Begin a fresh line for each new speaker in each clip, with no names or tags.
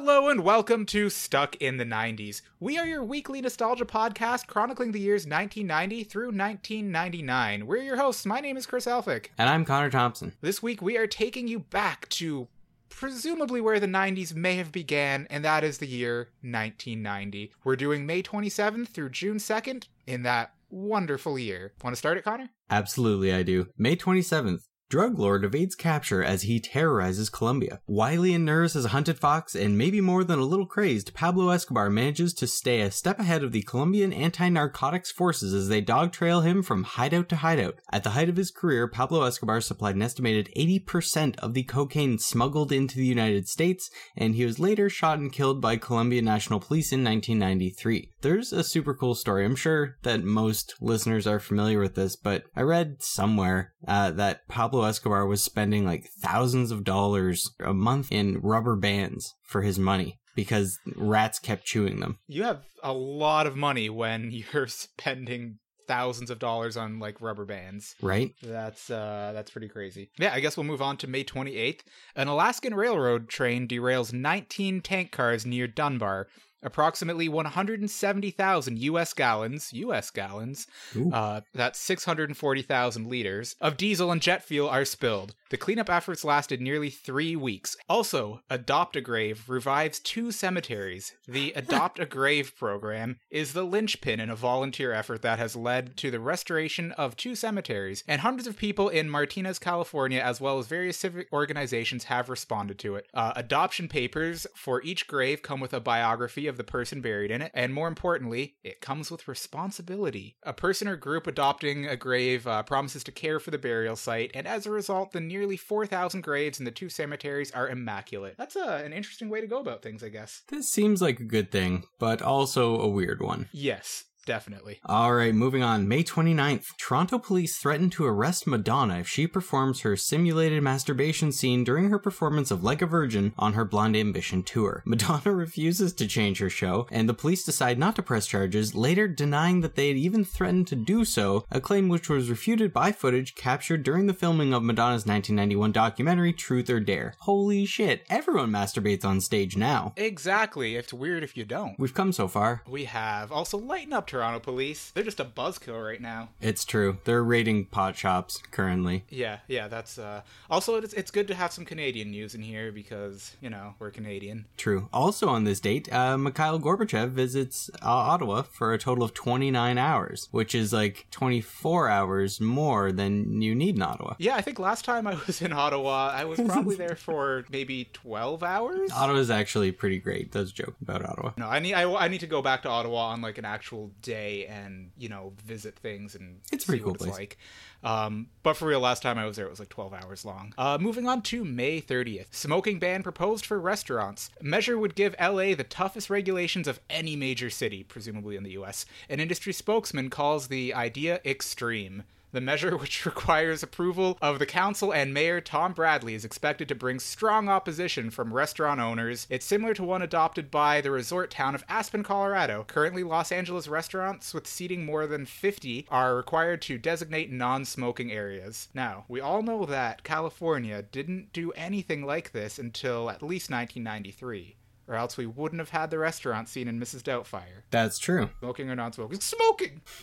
Hello and welcome to Stuck in the 90s. We are your weekly nostalgia podcast chronicling the years 1990 through 1999. We're your hosts. My name is Chris Elphick.
And I'm Connor Thompson.
This week we are taking you back to presumably where the 90s may have began, and that is the year 1990. We're doing May 27th through June 2nd in that wonderful year. Want to start it, Connor?
Absolutely, I do. May 27th. Drug lord evades capture as he terrorizes Colombia. Wily and nervous as a hunted fox, and maybe more than a little crazed, Pablo Escobar manages to stay a step ahead of the Colombian anti-narcotics forces as they dog trail him from hideout to hideout. At the height of his career, Pablo Escobar supplied an estimated 80% of the cocaine smuggled into the United States, and he was later shot and killed by Colombian National Police in 1993. There's a super cool story. I'm sure that most listeners are familiar with this, but I read somewhere uh, that Pablo Escobar was spending like thousands of dollars a month in rubber bands for his money because rats kept chewing them.
You have a lot of money when you're spending thousands of dollars on like rubber bands.
Right?
That's uh that's pretty crazy. Yeah, I guess we'll move on to May 28th. An Alaskan railroad train derails 19 tank cars near Dunbar. Approximately 170,000 US gallons, US gallons, uh, that's 640,000 liters, of diesel and jet fuel are spilled. The cleanup efforts lasted nearly three weeks. Also, Adopt a Grave revives two cemeteries. The Adopt a Grave program is the linchpin in a volunteer effort that has led to the restoration of two cemeteries, and hundreds of people in Martinez, California, as well as various civic organizations have responded to it. Uh, adoption papers for each grave come with a biography of the person buried in it, and more importantly, it comes with responsibility. A person or group adopting a grave uh, promises to care for the burial site, and as a result, the nearly 4,000 graves in the two cemeteries are immaculate. That's uh, an interesting way to go about things, I guess.
This seems like a good thing, but also a weird one.
Yes, definitely.
All right, moving on. May 29th. Toronto police threaten to arrest Madonna if she performs her simulated masturbation scene during her performance of Like a Virgin on her Blonde Ambition tour. Madonna refuses to change her show, and the police decide not to press charges, later denying that they had even threatened to do so, a claim which was refuted by footage captured during the filming of Madonna's 1991 documentary Truth or Dare. Holy shit, everyone masturbates on stage now.
Exactly. It's weird if you don't.
We've come so far.
We have. Also, lighten up, Toronto police. They're just a buzzkill right now.
It's true. They're raiding pot shops currently.
Yeah, yeah, that's uh also it's it's good to have some Canadian news in here because, you know, we're Canadian.
True. Also on this date, uh, Mikhail Gorbachev visits uh, Ottawa for a total of 29 hours, which is like 24 hours more than you need in Ottawa.
Yeah, I think last time I was in Ottawa, I was probably there for maybe 12 hours.
Ottawa's actually pretty great. That's a joke about Ottawa.
No, I need I, I need to go back to Ottawa on like an actual day and you know visit things and
It's
see
pretty
what
cool
it's
place.
like. Um, but for real, last time I was there, it was like 12 hours long. Uh, moving on to May 30th, smoking ban proposed for restaurants. Measure would give LA the toughest regulations of any major city, presumably in the U.S. An industry spokesman calls the idea extreme. The measure, which requires approval of the council and mayor Tom Bradley, is expected to bring strong opposition from restaurant owners. It's similar to one adopted by the resort town of Aspen, Colorado. Currently, Los Angeles restaurants with seating more than 50 are required to designate non smoking areas. Now, we all know that California didn't do anything like this until at least 1993. Or else we wouldn't have had the restaurant scene in Mrs. Doubtfire.
That's true.
Smoking or non smoking? Smoking!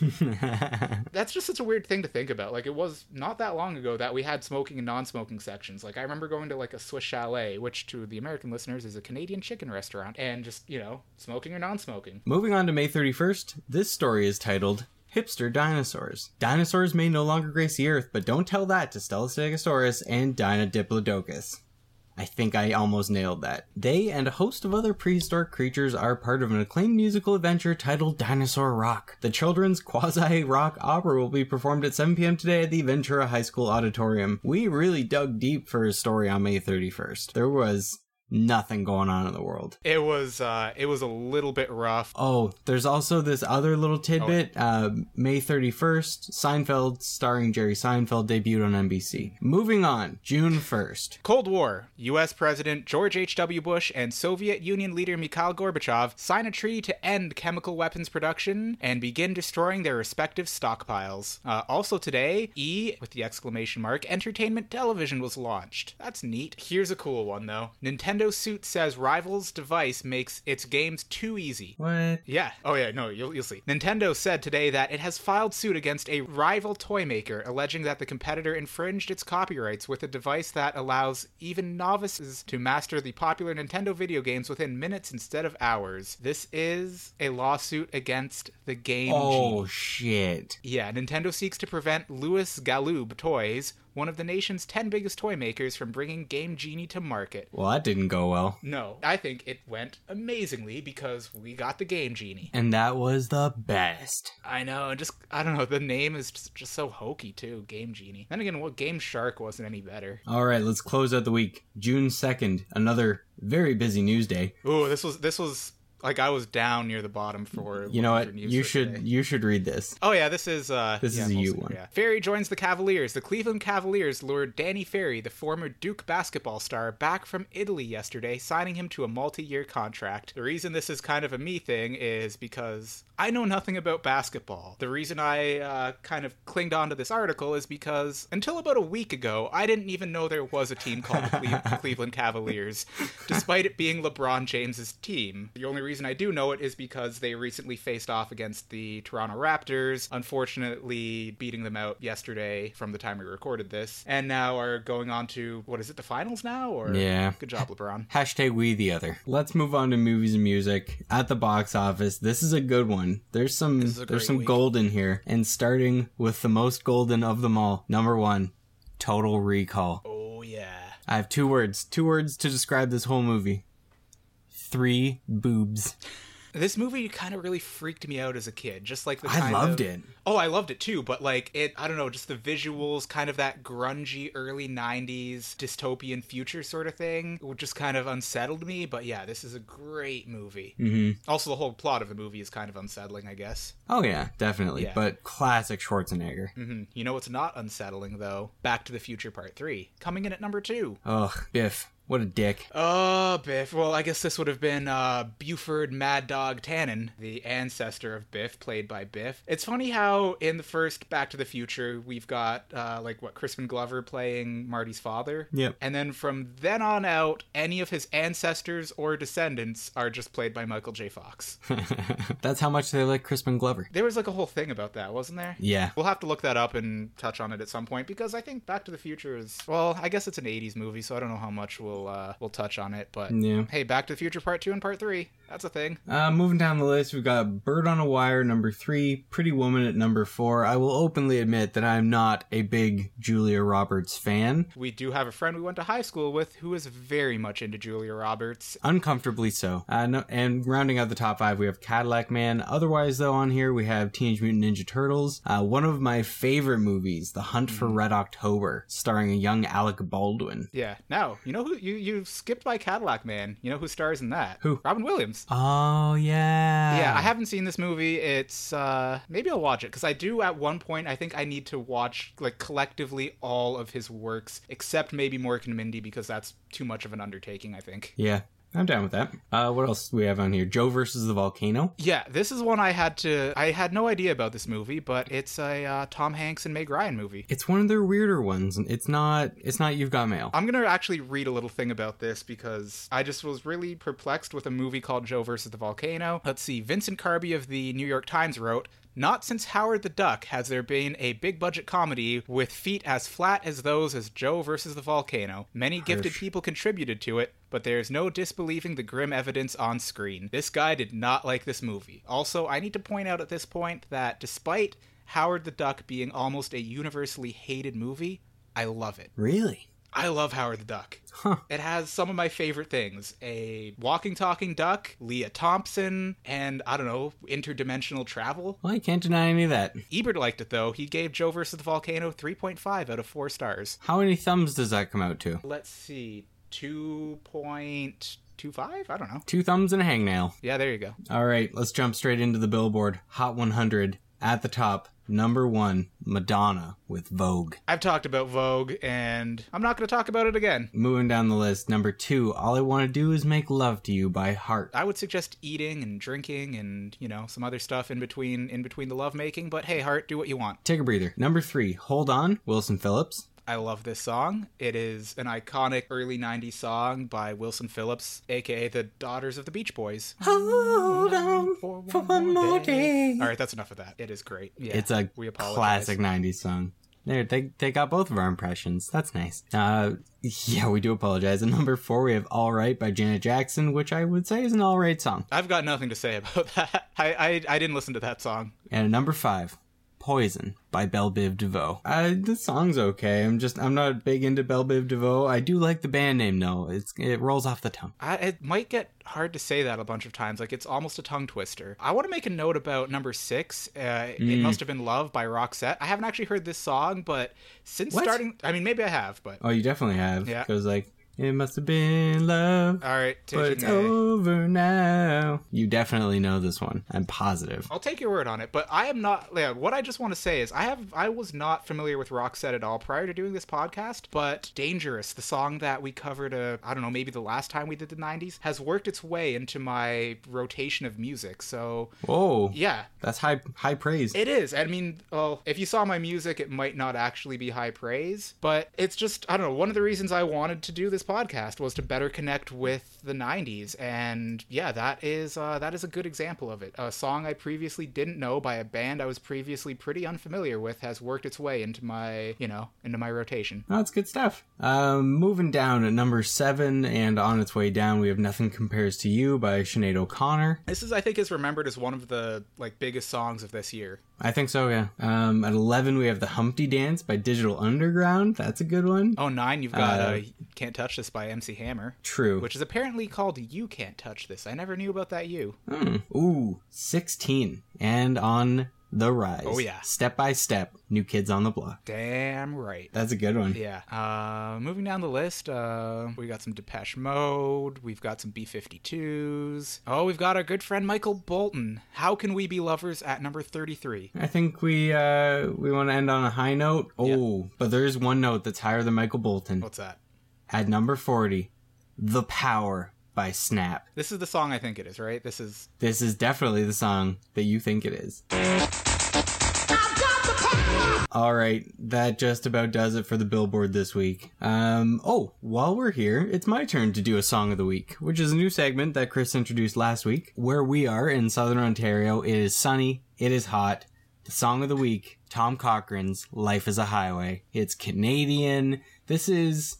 That's just such a weird thing to think about. Like, it was not that long ago that we had smoking and non smoking sections. Like, I remember going to, like, a Swiss Chalet, which to the American listeners is a Canadian chicken restaurant, and just, you know, smoking or non smoking.
Moving on to May 31st, this story is titled Hipster Dinosaurs. Dinosaurs may no longer grace the earth, but don't tell that to Stegosaurus and Dinodiplodocus. I think I almost nailed that. They and a host of other prehistoric creatures are part of an acclaimed musical adventure titled Dinosaur Rock. The children's quasi rock opera will be performed at 7 p.m. today at the Ventura High School Auditorium. We really dug deep for a story on May 31st. There was nothing going on in the world.
It was, uh, it was a little bit rough.
Oh, there's also this other little tidbit. Uh, May 31st, Seinfeld, starring Jerry Seinfeld, debuted on NBC. Moving on, June 1st.
Cold War. U.S. President George H.W. Bush and Soviet Union leader Mikhail Gorbachev sign a treaty to end chemical weapons production and begin destroying their respective stockpiles. Uh, also today, E, with the exclamation mark, Entertainment Television was launched. That's neat. Here's a cool one, though. Nintendo Nintendo suit says Rival's device makes its games too easy.
What?
Yeah. Oh, yeah. No, you'll, you'll see. Nintendo said today that it has filed suit against a rival toy maker, alleging that the competitor infringed its copyrights with a device that allows even novices to master the popular Nintendo video games within minutes instead of hours. This is a lawsuit against the Game
Oh
Genie.
shit.
Yeah, Nintendo seeks to prevent Louis Galoob Toys, one of the nation's 10 biggest toy makers, from bringing Game Genie to market.
Well, that didn't go well.
No, I think it went amazingly because we got the Game Genie.
And that was the best.
I know, and just I don't know. The name is just, just so hokey too. Game Genie. Then again, what Game Shark wasn't any better.
All right, let's close out the week. June 2nd, another very busy news day.
Ooh, this was this was like I was down near the bottom for.
You know what? You should
today.
you should read this.
Oh yeah, this is uh
This
yeah,
is a you one.
Yeah. Ferry joins the Cavaliers. The Cleveland Cavaliers lured Danny Ferry, the former Duke basketball star, back from Italy yesterday, signing him to a multi-year contract. The reason this is kind of a me thing is because I know nothing about basketball. The reason I uh, kind of clinged onto this article is because until about a week ago, I didn't even know there was a team called the Cle- Cleveland Cavaliers, despite it being LeBron James's team. The only reason I do know it is because they recently faced off against the Toronto Raptors, unfortunately beating them out yesterday from the time we recorded this, and now are going on to what is it, the finals now? Or
Yeah.
good job, LeBron.
Hashtag we the other. Let's move on to movies and music. At the box office, this is a good one. There's some
This is a
there's some
week.
gold in here. And starting with the most golden of them all. Number one, Total Recall.
Oh yeah.
I have two words. Two words to describe this whole movie. Three boobs.
This movie kind of really freaked me out as a kid, just like the
I loved
of-
it.
Oh, I loved it too, but like it, I don't know, just the visuals, kind of that grungy early 90s dystopian future sort of thing, just kind of unsettled me. But yeah, this is a great movie.
hmm
Also, the whole plot of the movie is kind of unsettling, I guess.
Oh yeah, definitely.
Yeah.
But classic Schwarzenegger.
hmm You know what's not unsettling, though? Back to the Future Part 3, coming in at number two.
Ugh, Biff. What a dick.
Oh, Biff. Well, I guess this would have been uh, Buford Mad Dog Tannen, the ancestor of Biff, played by Biff. It's funny how in the first Back to the Future, we've got, uh, like, what, Crispin Glover playing Marty's father?
Yep.
And then from then on out, any of his ancestors or descendants are just played by Michael J. Fox.
That's how much they like Crispin Glover.
There was, like, a whole thing about that, wasn't there?
Yeah.
We'll have to look that up and touch on it at some point because I think Back to the Future is well, I guess it's an '80s movie, so I don't know how much we'll uh, we'll touch on it. But
Yeah.
hey, Back to the Future Part Two and Part Three, that's a thing.
Uh, moving down the list, we've got Bird on a Wire number three, Pretty Woman at number four. I will openly admit that I'm not a big Julia Roberts fan.
We do have a friend we went to high school with who is very much into Julia Roberts.
Uncomfortably so. Uh, no, and rounding out the top five, we have Cadillac Man. Otherwise, though, on here we have Teenage Mutant Ninja Turtles. Uh, one of my favorite movies, The Hunt for Red October, starring a young Alec Baldwin.
Yeah. Now you know who you you skipped by Cadillac Man. You know who stars in that?
Who?
Robin Williams.
Oh yeah.
Yeah, I haven't seen this movie. It's uh maybe I'll watch it because I do at one point. I think I need to watch like collectively all of his works, except maybe Mork and Mindy because that's too much of an undertaking. I think.
Yeah, I'm down with that. Uh, what else do we have on here? Joe versus the volcano.
Yeah, this is one I had to. I had no idea about this movie, but it's a uh, Tom Hanks and Meg Ryan movie.
It's one of their weirder ones. and It's not. It's not. You've got mail.
I'm gonna actually read a little thing about this because I just was really perplexed with a movie called Joe versus the Volcano. Let's see. Vincent Canby of the New York Times wrote. Not since Howard the Duck has there been a big budget comedy with feet as flat as those as Joe versus the Volcano. Many gifted people contributed to it, but there's no disbelieving the grim evidence on screen. This guy did not like this movie. Also, I need to point out at this point that despite Howard the Duck being almost a universally hated movie, I love it.
Really?
I love Howard the Duck.
Huh.
It has some of my favorite things a walking, talking duck, Lea Thompson, and I don't know, interdimensional travel.
Well, I can't deny any of that.
Ebert liked it though. He gave Joe versus the Volcano 3.5 out of 4 stars.
How many thumbs does that come out to?
Let's see, 2.25? I don't know.
Two thumbs and a hangnail.
Yeah, there you go.
All right, let's jump straight into the Billboard Hot 100. At the top, number one, Madonna with Vogue.
I've talked about Vogue, and I'm not going to talk about it again.
Moving down the list, number two, All I Want to Do Is Make Love to You by Heart.
I would suggest eating and drinking and, you know, some other stuff in between in between the lovemaking, but hey, heart, do what you want.
Take a breather. Number three, Hold On, Wilson Phillips.
I love this song. It is an iconic early 90s song by Wilson Phillips, aka the Daughters of the Beach Boys.
Hold on for one more day.
All right, that's enough of that. It is great. Yeah,
It's a
we apologize.
classic 90s song. There, they, they got both of our impressions. That's nice. Uh, yeah, we do apologize. At number four, we have All Right by Janet Jackson, which I would say is an all right song.
I've got nothing to say about that. I, I I didn't listen to that song.
And at number five, Poison by Belle Biv DeVoe. Uh, the song's okay. I'm just, I'm not big into Belle Biv DeVoe. I do like the band name though. It's, it rolls off the tongue.
I, it might get hard to say that a bunch of times. Like it's almost a tongue twister. I want to make a note about number six. Uh,
Mm.
It must have been love by Roxette. I haven't actually heard this song, but since
What?
starting, I mean, maybe I have, but
Oh, you definitely have.
Yeah.
Because like, it must have been love.
all right.
But it's
taking
over now. You definitely know this one. I'm positive.
I'll take your word on it, but I am not. Yeah, what I just want to say is I have I was not familiar with Roxette at all prior to doing this podcast. But "Dangerous," the song that we covered, uh, I don't know, maybe the last time we did the '90s, has worked its way into my rotation of music. So
Whoa.
yeah,
That's high high praise.
it is. I mean, well, if you saw my music, it might not actually be high praise, but it's just, I don't know, one of the reasons I wanted to do this podcast was to better connect with the 90s. And yeah, that is uh, that is a good example of it. A song I previously didn't know by a band I was previously pretty unfamiliar with has worked its way into my, you know, into my rotation.
Oh, that's good stuff. Um, moving down at number seven and on its way down, we have Nothing Compares to You by Sinead O'Connor.
This is, I think, is remembered as one of the like biggest songs of this year.
I think so, yeah. Um, at 11, we have The Humpty Dance by Digital Underground. That's a good one.
Oh, nine, you've got
Uh,
uh, Can't Touch This by MC Hammer,
True.
which is apparently called You Can't Touch This. I never knew about that you.
Hmm. Ooh, 16. And on the rise.
Oh, yeah.
Step by step, New Kids on the Block.
Damn right.
That's a good one.
Yeah. Uh, moving down the list, uh, we got some Depeche Mode. We've got some B-52s. Oh, we've got our good friend Michael Bolton. How can we be lovers at number 33?
I think we uh we want to end on a high note. Oh, but there is one note that's higher than Michael Bolton.
What's that?
At number 40, The Power by Snap.
This is the song I think it is, right? This is.
This is definitely the song that you think it is. All right, that just about does it for the billboard this week. Um, oh, while we're here, it's my turn to do a song of the week, which is a new segment that Chris introduced last week. Where we are in southern Ontario, it is sunny, it is hot. The song of the week, Tom Cochrane's "Life Is a Highway." It's Canadian. This is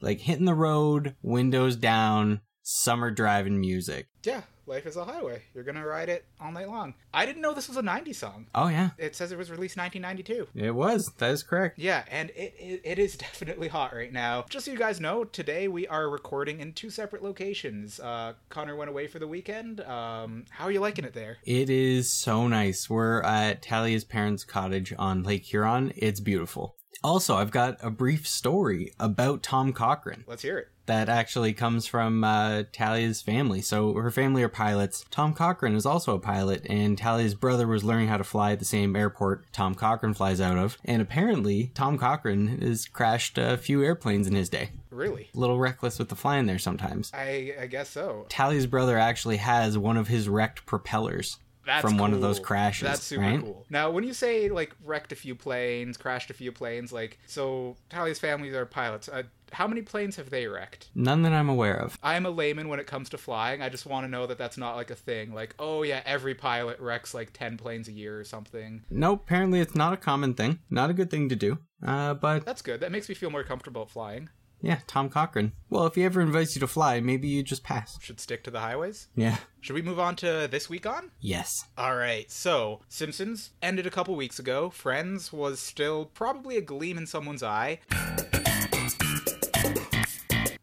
like hitting the road, windows down, summer driving music.
Yeah, Life is a Highway. You're going to ride it all night long. I didn't know this was a 90s song.
Oh yeah,
It says it was released 1992.
it was. That is correct.
Yeah, and it, it it is definitely hot right now. Just so you guys know, today we are recording in two separate locations. Uh, Connor went away for the weekend. Um, how are you liking it there?
It is so nice. We're at Talia's parents' cottage on Lake Huron. It's beautiful. Also, I've got a brief story about Tom Cochrane
Let's hear it.
that actually comes from uh, Talia's family. So her family are pilots. Tom Cochrane is also a pilot, and Talia's brother was learning how to fly at the same airport Tom Cochrane flies out of. And apparently, Tom Cochrane has crashed a few airplanes in his day.
Really?
A little reckless with the flying there sometimes.
I I guess so.
Talia's brother actually has one of his wrecked propellers
That's
from one of those crashes.
That's super
right?
cool. Now, when you say like wrecked a few planes, crashed a few planes, like so, Tally's family are pilots. Uh, how many planes have they wrecked?
None that I'm aware of.
I'm a layman when it comes to flying. I just want to know that that's not like a thing. Like, oh yeah, every pilot wrecks like ten planes a year or something.
Nope, apparently it's not a common thing. Not a good thing to do. Uh, but
That's good. That makes me feel more comfortable flying.
Yeah, Tom Cochrane. Well, if he ever invites you to fly, maybe you just pass.
Should stick to the highways.
Yeah.
Should we move on to this week on?
Yes.
All right, so Simpsons ended a couple weeks ago. Friends was still probably a gleam in someone's eye.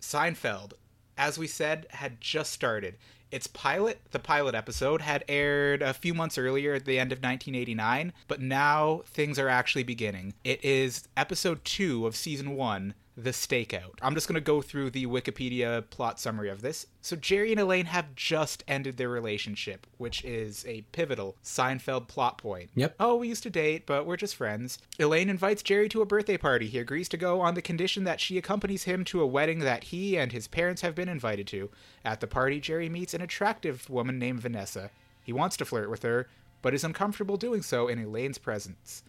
Seinfeld, as we said, had just started. Its pilot, the pilot episode, had aired a few months earlier at the end of 1989, but now things are actually beginning. It is episode two of season one, The Stakeout. I'm just going to go through the Wikipedia plot summary of this. So, Jerry and Elaine have just ended their relationship, which is a pivotal Seinfeld plot point.
Yep.
Oh, we used to date, but we're just friends. Elaine invites Jerry to a birthday party. He agrees to go on the condition that she accompanies him to a wedding that he and his parents have been invited to. At the party, Jerry meets an attractive woman named Vanessa. He wants to flirt with her, but is uncomfortable doing so in Elaine's presence.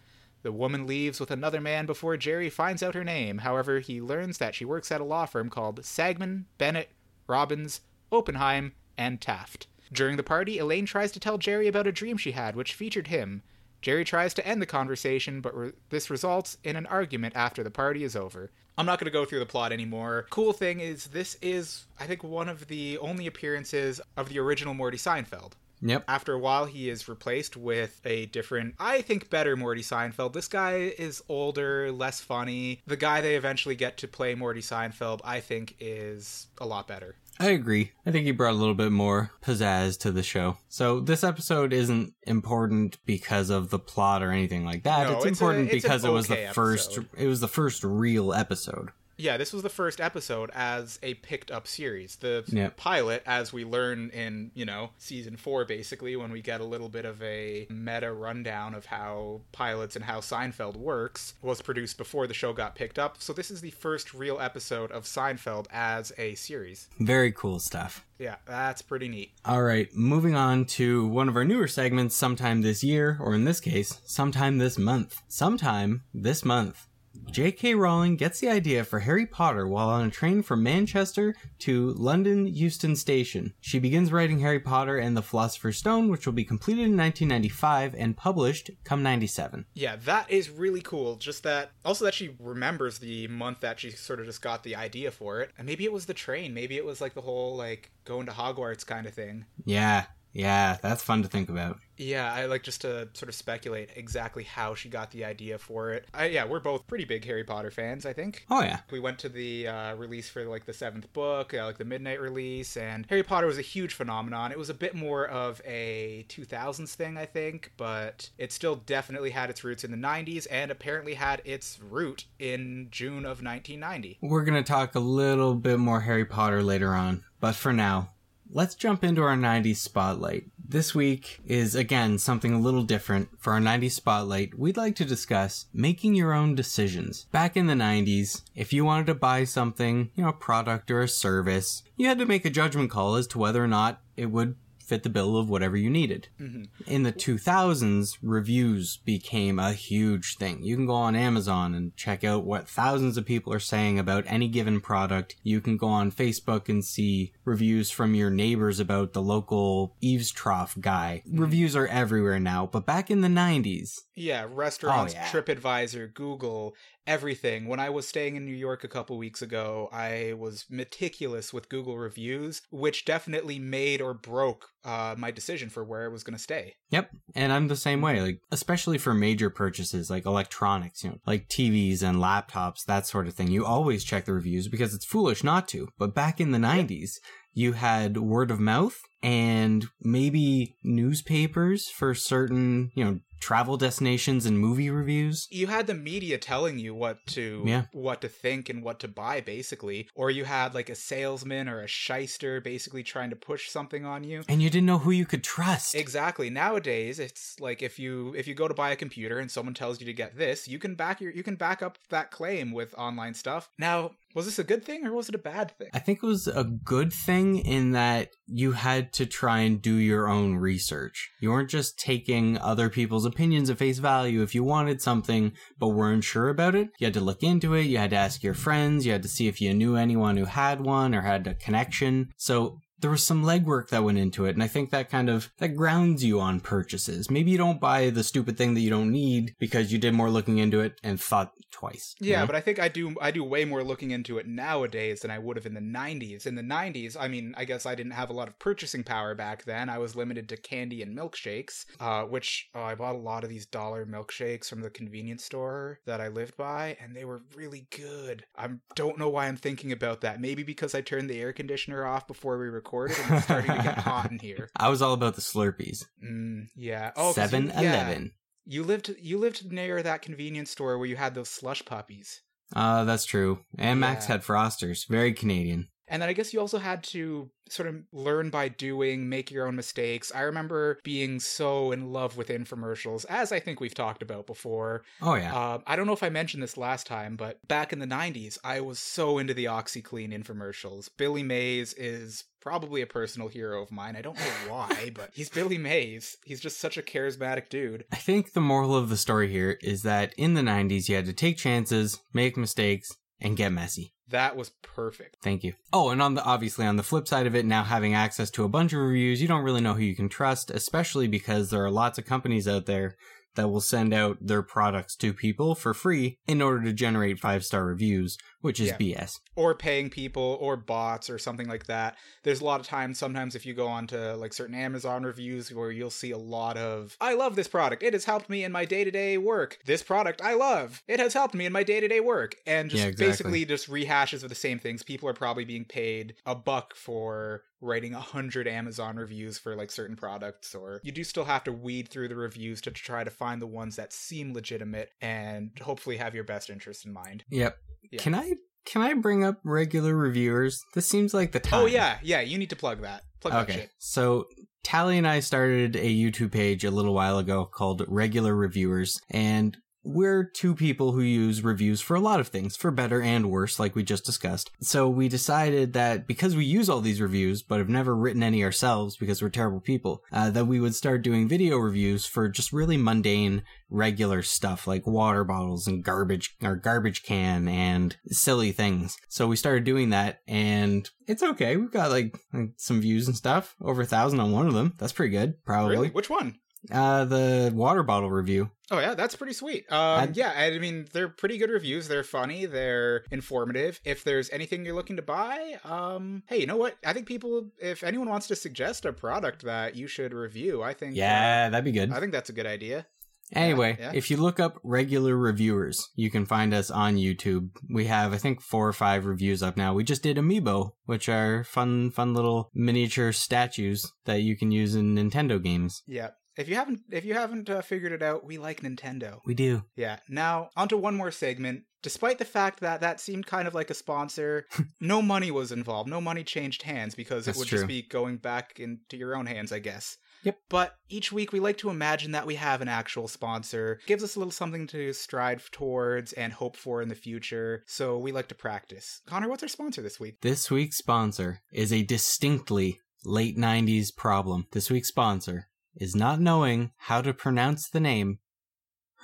The woman leaves with another man before Jerry finds out her name. However, he learns that she works at a law firm called Sagman, Bennett, Robbins, Oppenheim, and Taft. During the party, Elaine tries to tell Jerry about a dream she had, which featured him. Jerry tries to end the conversation, but re- this results in an argument after the party is over. I'm not going to go through the plot anymore. Cool thing is, this is, I think, one of the only appearances of the original Morty Seinfeld.
Yep.
After a while, he is replaced with a different, I think, better Morty Seinfeld. This guy is older, less funny. The guy they eventually get to play Morty Seinfeld, I think, is a lot better.
I agree. I think he brought a little bit more pizzazz to the show. So this episode isn't important because of the plot or anything like that.
No,
it's,
it's a-
important
it's
because it was the
okay
first it was the first real episode.
Yeah, this was the first episode as a picked up series. The
Yep.
pilot, as we learn in, you know, season four, basically, when we get a little bit of a meta rundown of how pilots and how Seinfeld works, was produced before the show got picked up. So this is the first real episode of Seinfeld as a series.
Very cool stuff.
Yeah, that's pretty neat.
All right, moving on to one of our newer segments sometime this year, or in this case, sometime this month. Sometime this month. J.K. Rowling gets the idea for Harry Potter while on a train from Manchester to London Euston Station. She begins writing Harry Potter and the Philosopher's Stone, which will be completed in 1995 and published come 97.
Yeah, that is really cool. Just that, also that she remembers the month that she sort of just got the idea for it. And maybe it was the train. Maybe it was like the whole, like, going to Hogwarts kind of thing.
Yeah, yeah, that's fun to think about.
Yeah, I like just to sort of speculate exactly how she got the idea for it. I, yeah, we're both pretty big Harry Potter fans, I think.
Oh, yeah.
We went to the uh, release for like the seventh book, uh, like the midnight release, and Harry Potter was a huge phenomenon. It was a bit more of a 2000s thing, I think, but it still definitely had its roots in the 90s and apparently had its root in June of 1990.
We're going to talk a little bit more Harry Potter later on, but for now, let's jump into our 90s spotlight. This week is again something a little different. For our 90s spotlight, we'd like to discuss making your own decisions. Back in the 90s, if you wanted to buy something, you know, a product or a service, you had to make a judgment call as to whether or not it would fit the bill of whatever you needed. Mm-hmm. In the 2000s, reviews became a huge thing. You can go on Amazon and check out what thousands of people are saying about any given product. You can go on Facebook and see reviews from your neighbors about the local eaves trough guy. Mm-hmm. Reviews are everywhere now, but back in the 90s,
Yeah, restaurants,
Oh, yeah.
TripAdvisor, Google, everything. When I was staying in New York a couple weeks ago, I was meticulous with Google reviews, which definitely made or broke uh, my decision for where I was going to stay.
Yep, and I'm the same way. Like, especially for major purchases like electronics, you know, like TVs and laptops, that sort of thing. You always check the reviews because it's foolish not to. But back in the 90s, you had word of mouth and maybe newspapers for certain, you know, travel destinations and movie reviews.
You had the media telling you what to
Yeah.
what to think and what to buy basically, or you had like a salesman or a shyster basically trying to push something on you.
And you didn't know who you could trust.
Exactly. Nowadays, it's like if you if you go to buy a computer and someone tells you to get this, you can back your you can back up that claim with online stuff. Now, was this a good thing or was it a bad thing?
I think it was a good thing in that you had to try and do your own research. You weren't just taking other people's opinions at face value. If you wanted something but weren't sure about it, you had to look into it. You had to ask your friends. You had to see if you knew anyone who had one or had a connection. So there was some legwork that went into it and i think that kind of that grounds you on purchases maybe you don't buy the stupid thing that you don't need because you did more looking into it and thought twice
Yeah,
know?
but I think I do I do way more looking into it nowadays than I would have in the 90s. In the 90s, I mean, I guess I didn't have a lot of purchasing power back then. I was limited to candy and milkshakes, uh, which uh, I bought a lot of these dollar milkshakes from the convenience store that I lived by, and they were really good. I don't know why I'm thinking about that. Maybe because I turned the air conditioner off before we recorded and it's starting to get hot in here.
i was all about the slurpees
Mm, yeah. Oh, you-
7-eleven
yeah. You lived you lived near that convenience store where you had those slush puppies.
Uh, that's true. And
Mac's
had Frosters. Very Canadian.
And then I guess you also had to sort of learn by doing, make your own mistakes. I remember being so in love with infomercials, as I think we've talked about before.
Oh yeah.
Uh, I don't know if I mentioned this last time, but back in the 90s, I was so into the OxiClean infomercials. Billy Mays is probably a personal hero of mine. I don't know why, but he's Billy Mays. He's just such a charismatic dude.
I think the moral of the story here is that in the 90s you had to take chances, make mistakes, and get messy.
That was perfect.
Thank you. Oh, and on the obviously on the flip side of it, now having access to a bunch of reviews, you don't really know who you can trust, especially because there are lots of companies out there that will send out their products to people for free in order to generate five star reviews, which is
Yeah.
BS.
or paying people or bots or something like that. There's a lot of times sometimes if you go on to like certain Amazon reviews where you'll see a lot of I love this product. It has helped me in my day-to-day work. This product I love. It has helped me in my day-to-day work. And just
Yeah, exactly.
basically just rehashes of the same things. People are probably being paid a buck for writing a hundred Amazon reviews for like certain products or you do still have to weed through the reviews to try to find the ones that seem legitimate and hopefully have your best interest in mind.
Yep.
Yeah.
Can I can I bring up regular reviewers? This seems like the oh, time.
Oh yeah, yeah. You need to plug that. Plug that
Okay.
shit.
So Tally and I started a YouTube page a little while ago called Regular Reviewers, and we're two people who use reviews for a lot of things, for better and worse, like we just discussed. So we decided that because we use all these reviews, but have never written any ourselves because we're terrible people, uh, that we would start doing video reviews for just really mundane, regular stuff like water bottles and garbage or garbage can and silly things. So we started doing that, and it's okay. We've got like, like some views and stuff, over a thousand on one of them. That's pretty good, probably.
Really? Which one?
Uh, the water bottle review.
Oh yeah, that's pretty sweet. Um, yeah, I mean they're pretty good reviews. They're funny. They're informative. If there's anything you're looking to buy, um, hey, you know what? I think people, if anyone wants to suggest a product that you should review, I think,
Yeah, that'd be good.
uh, I think that's a good idea.
Anyway,
yeah.
if you look up regular reviewers, you can find us on YouTube. We have, I think, four or five reviews up now. We just did Amiibo, which are fun, fun little miniature statues that you can use in Nintendo games.
Yeah. If you haven't, if you haven't uh, figured it out, we like Nintendo.
We do.
Yeah. Now, onto one more segment. Despite the fact that that seemed kind of like a sponsor, no money was involved. No money changed hands because
That's
it would
true.
just be going back into your own hands, I guess.
Yep.
But each week we like to imagine that we have an actual sponsor. Gives us a little something to strive towards and hope for in the future. So we like to practice. Connor, what's our sponsor this week?
This week's sponsor is a distinctly late 90s problem. This week's sponsor is not knowing how to pronounce the name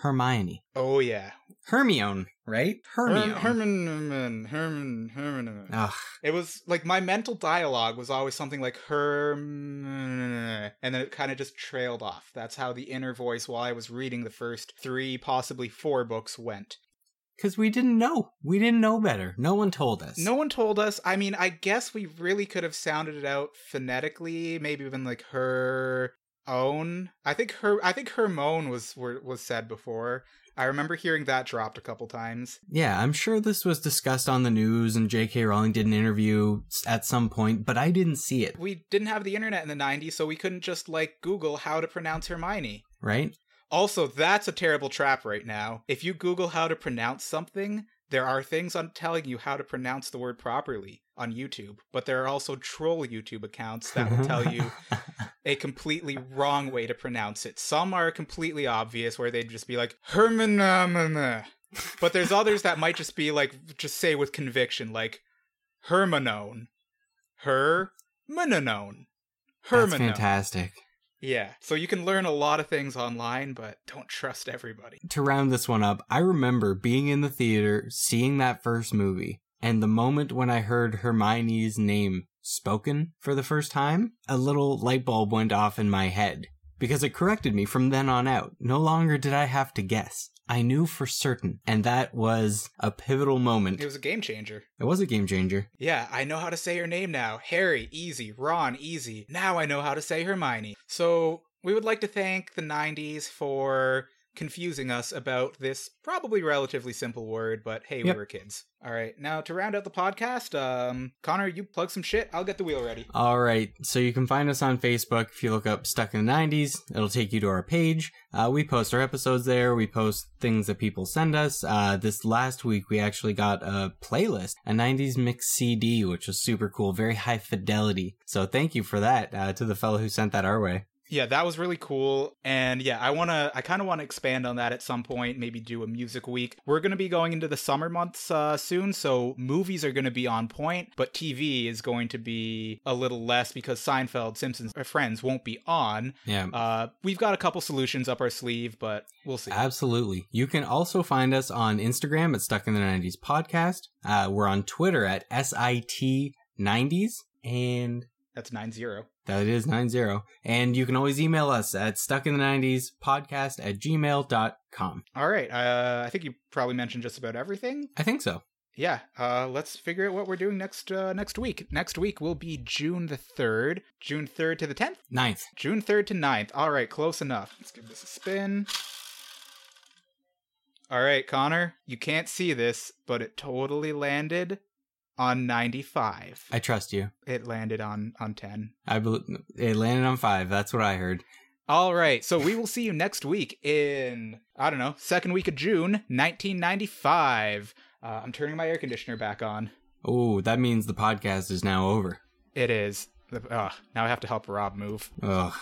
Hermione.
Oh yeah.
Hermione, right? Hermione.
Herman Herman Herman Herman.
Ugh.
It was like my mental dialogue was always something like Herm, and then it kind of just trailed off. That's how the inner voice, while I was reading the first three, possibly four books, went.
Because we didn't know. We didn't know better. No one told us.
No one told us. I mean, I guess we really could have sounded it out phonetically. Maybe even like her own. I think her. I think Hermone was were, was said before. I remember hearing that dropped a couple times.
Yeah, I'm sure this was discussed on the news and J.K. Rowling did an interview at some point, but I didn't see it,
We didn't have the internet in the '90s, so we couldn't just like Google how to pronounce Hermione.
right?
Also, that's a terrible trap right now. If you Google how to pronounce something, there are things on telling you how to pronounce the word properly on YouTube, but there are also troll YouTube accounts that will tell you a completely wrong way to pronounce it. Some are completely obvious where they'd just be like Hermanamana. But there's others that might just be like just say with conviction like Hermanone. Hermanone.
That's fantastic.
Yeah. So you can learn a lot of things online, but don't trust everybody.
To round this one up, I remember being in the theater, seeing that first movie, and the moment when I heard Hermione's name spoken for the first time, a little light bulb went off in my head. Because it corrected me from then on out. No longer did I have to guess. I knew for certain. And that was a pivotal moment.
It was a game changer.
It was a game changer.
Yeah, I know how to say her name now. Harry, easy. Ron, easy. Now I know how to say Hermione. So we would like to thank the 90s for confusing us about this probably relatively simple word, but hey, we were kids. All right, now to round out the podcast, um, Connor, you plug some shit. I'll get the wheel ready.
All right, so you can find us on Facebook. If you look up Stuck in the 90s, it'll take you to our page. Uh, we post our episodes there. We post things that people send us. Uh, this last week, we actually got a playlist, a 90s mix CD, which was super cool, very high fidelity. So thank you for that uh, to the fellow who sent that our way.
Yeah, that was really cool. And yeah, I want to, I kind of want to expand on that at some point, maybe do a music week. We're going to be going into the summer months uh, soon, so movies are going to be on point, but TV is going to be a little less because Seinfeld, Simpsons, or Friends won't be on.
Yeah.
Uh, we've got a couple solutions up our sleeve, but we'll see.
Absolutely. You can also find us on Instagram at Stuck in the 90s Podcast. Uh, we're on Twitter at SIT90s. And
That's 9 0.
that is 90. And you can always email us at stuck in the 90s podcast at gmail.com.
All right. Uh, I think you probably mentioned just about everything.
I think so.
Yeah, uh, let's figure out what we're doing next uh, next week. Next week will be June the 3rd. June 3rd to the 10th?
Ninth.
June 3rd to 9th. All right, close enough. Let's give this a spin. All right, Connor, you can't see this, but it totally landed on 95.
I trust you.
It landed on on 10.
I believe it landed on five. That's what I heard.
All right, so we will see you next week in I don't know, second week of June, 1995. Uh, I'm turning my air conditioner back on.
Oh, that means the podcast is now over.
It is. Uh, now I have to help Rob move.
Ugh.